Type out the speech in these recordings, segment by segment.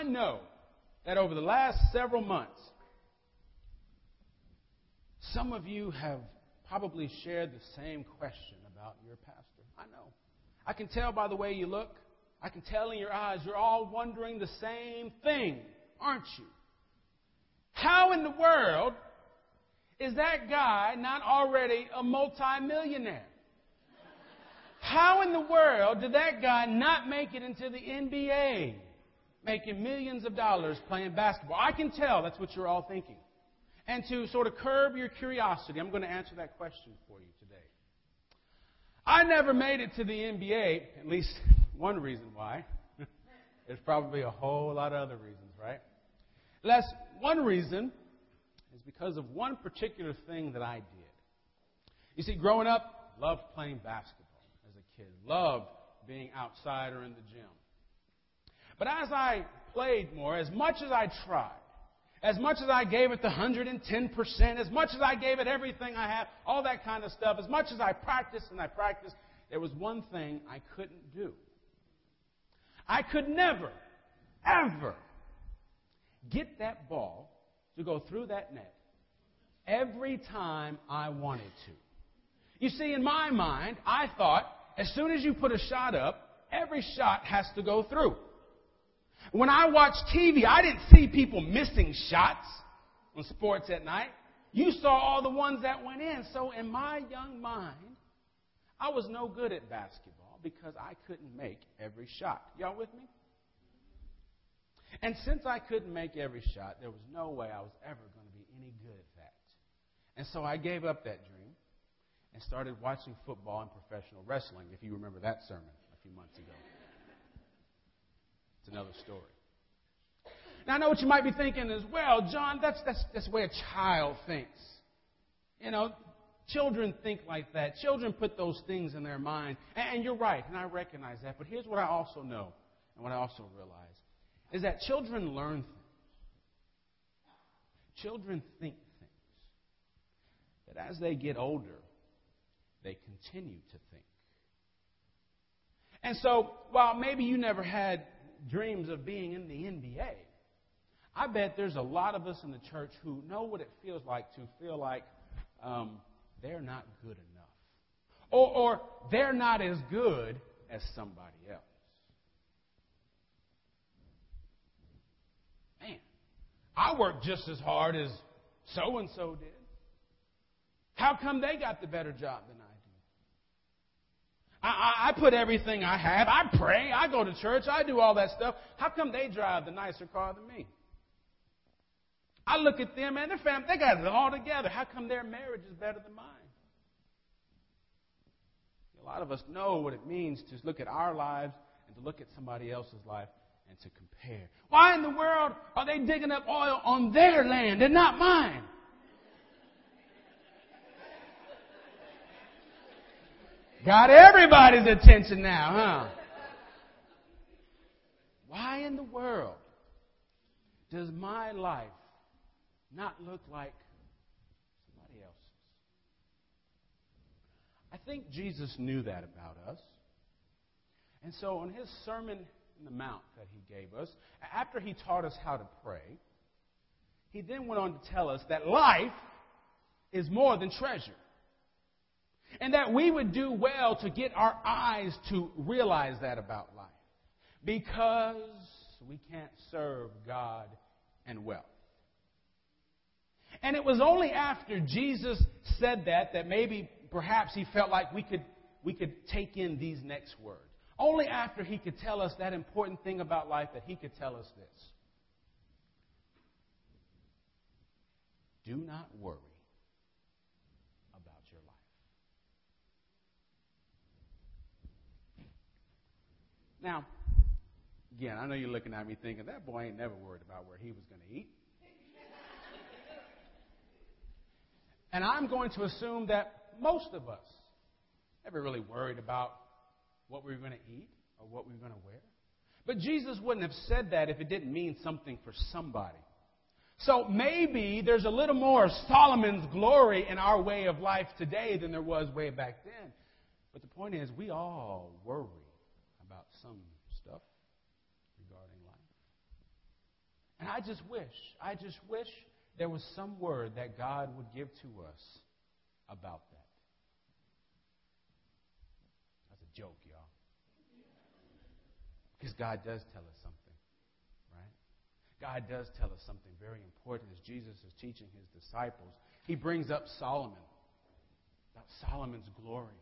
I know that over the last several months, some of you have probably shared the same question about your pastor. I know. I can tell by the way you look. I can tell in your eyes you're all wondering the same thing, aren't you? How in the world is that guy not already a multimillionaire? How in the world did that guy not make it into the NBA, making millions of dollars playing basketball? I can tell that's what you're all thinking. And to sort of curb your curiosity, I'm going to answer that question for you today. I never made it to the NBA, at least one reason why. There's probably a whole lot of other reasons, right? Less one reason is because of one particular thing that I did. You see, growing up, loved playing basketball as a kid, loved being outside or in the gym. But as I played more, as much as I tried, as much as I gave it the 110%, as much as I gave it everything I had, all that kind of stuff, as much as I practiced and I practiced, there was one thing I couldn't do. I could never, ever get that ball to go through that net every time I wanted to. You see, in my mind, I thought as soon as you put a shot up, every shot has to go through. When I watched TV, I didn't see people missing shots on sports at night. You saw all the ones that went in. So in my young mind, I was no good at basketball because I couldn't make every shot. Y'all with me? And since I couldn't make every shot, there was no way I was ever going to be any good at that. And so I gave up that dream and started watching football and professional wrestling, if you remember that sermon a few months ago. It's another story. Now, I know what you might be thinking as well, John, that's, that's, that's the way a child thinks. You know, children think like that. Children put those things in their mind. And, and you're right, and I recognize that. But here's what I also know, and what I also realize is that children learn things. Children think things. That as they get older, they continue to think. And so, while maybe you never had dreams of being in the NBA, I bet there's a lot of us in the church who know what it feels like to feel like um, they're not good enough. Or, or they're not as good as somebody else. Man, I work just as hard as so and so did. How come they got the better job than I? I, I, I put everything I have. I pray. I go to church. I do all that stuff. How come they drive the nicer car than me? I look at them and their family, they got it all together. How come their marriage is better than mine? A lot of us know what it means to look at our lives and to look at somebody else's life and to compare. Why in the world are they digging up oil on their land and not mine? Got everybody's attention now, huh? Why in the world does my life not look like somebody else's? I think Jesus knew that about us. And so on his Sermon in the Mount that he gave us, after he taught us how to pray, he then went on to tell us that life is more than treasure. And that we would do well to get our eyes to realize that about life. Because we can't serve God and wealth. And it was only after Jesus said that that maybe perhaps he felt like we could, we could take in these next words. Only after he could tell us that important thing about life that he could tell us this. Do not worry Now, again, I know you're looking at me thinking, that boy ain't never worried about where he was going to eat. and I'm going to assume that most of us never really worried about what we were going to eat or what we were going to wear. But Jesus wouldn't have said that if it didn't mean something for somebody. So maybe there's a little more Solomon's glory in our way of life today than there was way back then. But the point is, we all worry some stuff regarding life. And I just wish, I just wish there was some word that God would give to us about that. That's a joke, y'all. Because God does tell us something, right? God does tell us something very important as Jesus is teaching his disciples. He brings up Solomon, about Solomon's glory.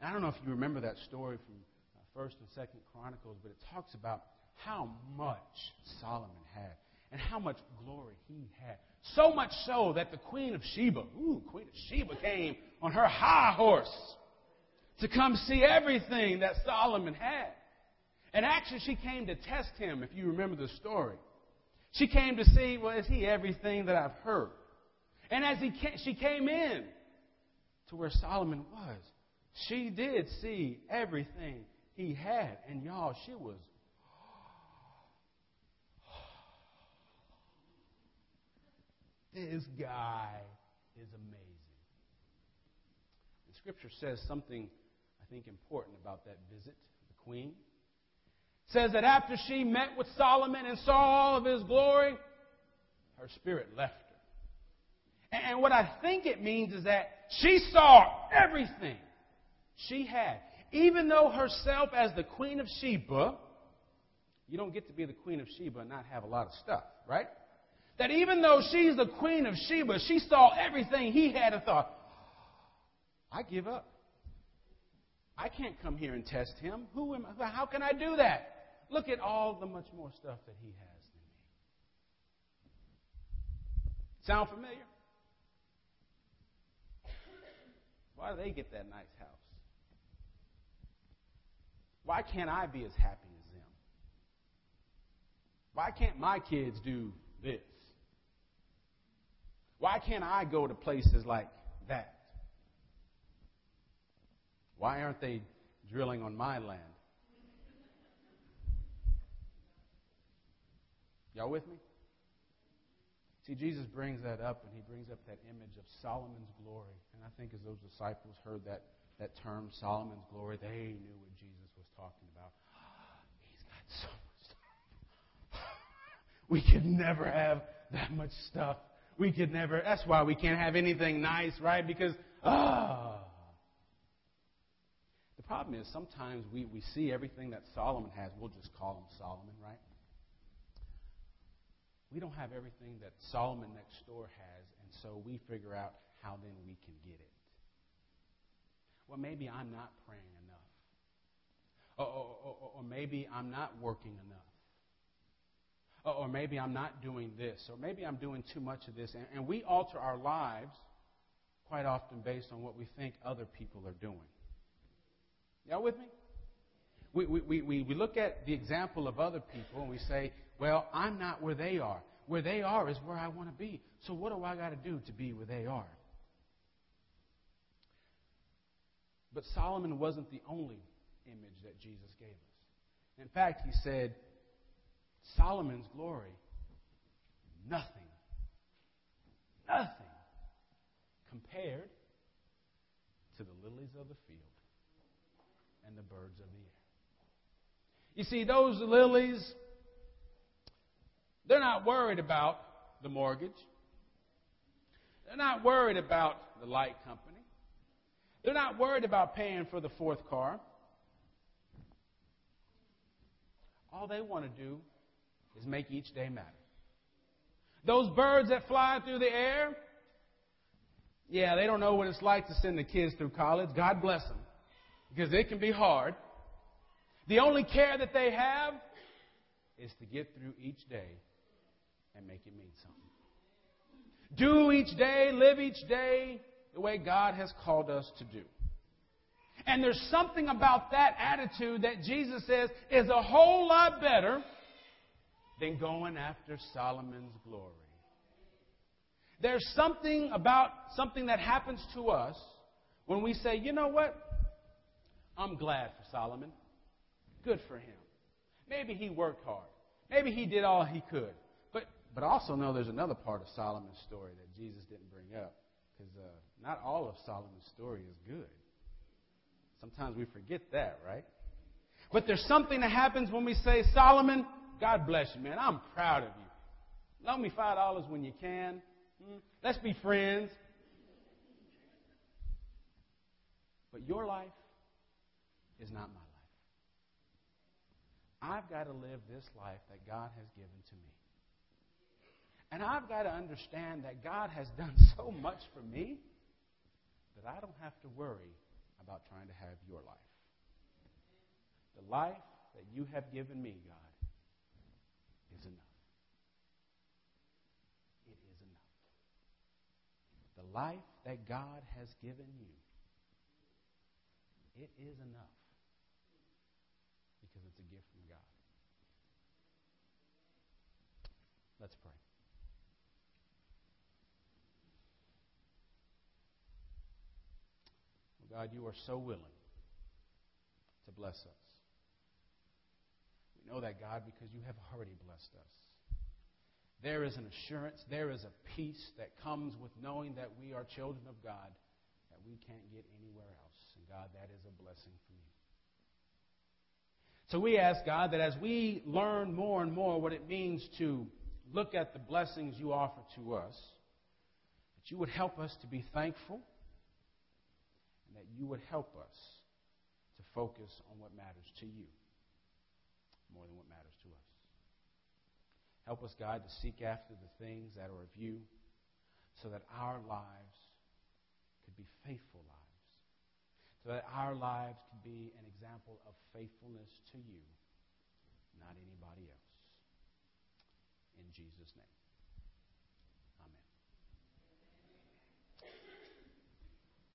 And I don't know if you remember that story from First and Second Chronicles, but it talks about how much Solomon had and how much glory he had. So much so that the Queen of Sheba, ooh, Queen of Sheba came on her high horse to come see everything that Solomon had. And actually, she came to test him, if you remember the story. She came to see, well, is he everything that I've heard? And as he she came in to where Solomon was, she did see everything he had. And y'all, she was. This guy is amazing. The scripture says something, I think, important about that visit, the queen says that after she met with Solomon and saw all of his glory, her spirit left her. And what I think it means is that she saw everything she had. Even though herself, as the Queen of Sheba, you don't get to be the Queen of Sheba and not have a lot of stuff, right? That even though she's the Queen of Sheba, she saw everything he had and thought, I give up. I can't come here and test him. Who am I? How can I do that? Look at all the much more stuff that he has than me. Sound familiar? Why do they get that nice house? Why can't I be as happy as them? Why can't my kids do this? Why can't I go to places like that? Why aren't they drilling on my land? Y'all with me? See, Jesus brings that up, and he brings up that image of Solomon's glory. And I think as those disciples heard that, that term, Solomon's glory, they knew what Jesus talking about. He's got so much stuff. we could never have that much stuff. We could never. That's why we can't have anything nice, right? Because, ah. The problem is sometimes we, we see everything that Solomon has. We'll just call him Solomon, right? we don't have everything that Solomon next door has, and so we figure out how then we can get it. Well, maybe I'm not praying. Uh, or, or, or, or maybe I'm not working enough. Uh, or, maybe I'm not doing this. Or maybe I'm doing too much of this. And, and we alter our lives quite often based on what we think other people are doing. Y'all with me? We, we, we, we look at the example of other people and we say, well, I'm not where they are. Where they are is where I want to be. So what do I got to do to be where they are? But Solomon wasn't the only image that Jesus gave us. In fact, he said, Solomon's glory, nothing, nothing compared to the lilies of the field and the birds of the air. You see, those lilies, they're not worried about the mortgage. They're not worried about the light company. They're not worried about paying for the fourth car. All they want to do is make each day matter. Those birds that fly through the air, yeah, they don't know what it's like to send the kids through college. God bless them. Because it can be hard. The only care that they have is to get through each day and make it mean something. Do each day, live each day the way God has called us to do. And there's something about that attitude that Jesus says is a whole lot better than going after Solomon's glory. There's something about something that happens to us when we say, you know what? I'm glad for Solomon. Good for him. Maybe he worked hard. Maybe he did all he could. But, but also know there's another part of Solomon's story that Jesus didn't bring up. Because uh, not all of Solomon's story is good. Sometimes we forget that, right? But there's something that happens when we say, Solomon, God bless you, man. I'm proud of you. Loan me $5 when you can. Hmm? Let's be friends. But your life is not my life. I've got to live this life that God has given to me. And I've got to understand that God has done so much for me that I don't have to worry about trying to have your life. The life that you have given me, God, is enough. It is enough. The life that God has given you, it is enough because it's a gift from God. Let's pray. God, you are so willing to bless us. We know that, God, because you have already blessed us. There is an assurance, there is a peace that comes with knowing that we are children of God that we can't get anywhere else. And God, that is a blessing from you. So we ask, God, that as we learn more and more what it means to look at the blessings you offer to us, that you would help us to be thankful and that you would help us to focus on what matters to you more than what matters to us. Help us, God, to seek after the things that are of you so that our lives could be faithful lives, so that our lives could be an example of faithfulness to you, not anybody else. In Jesus' name.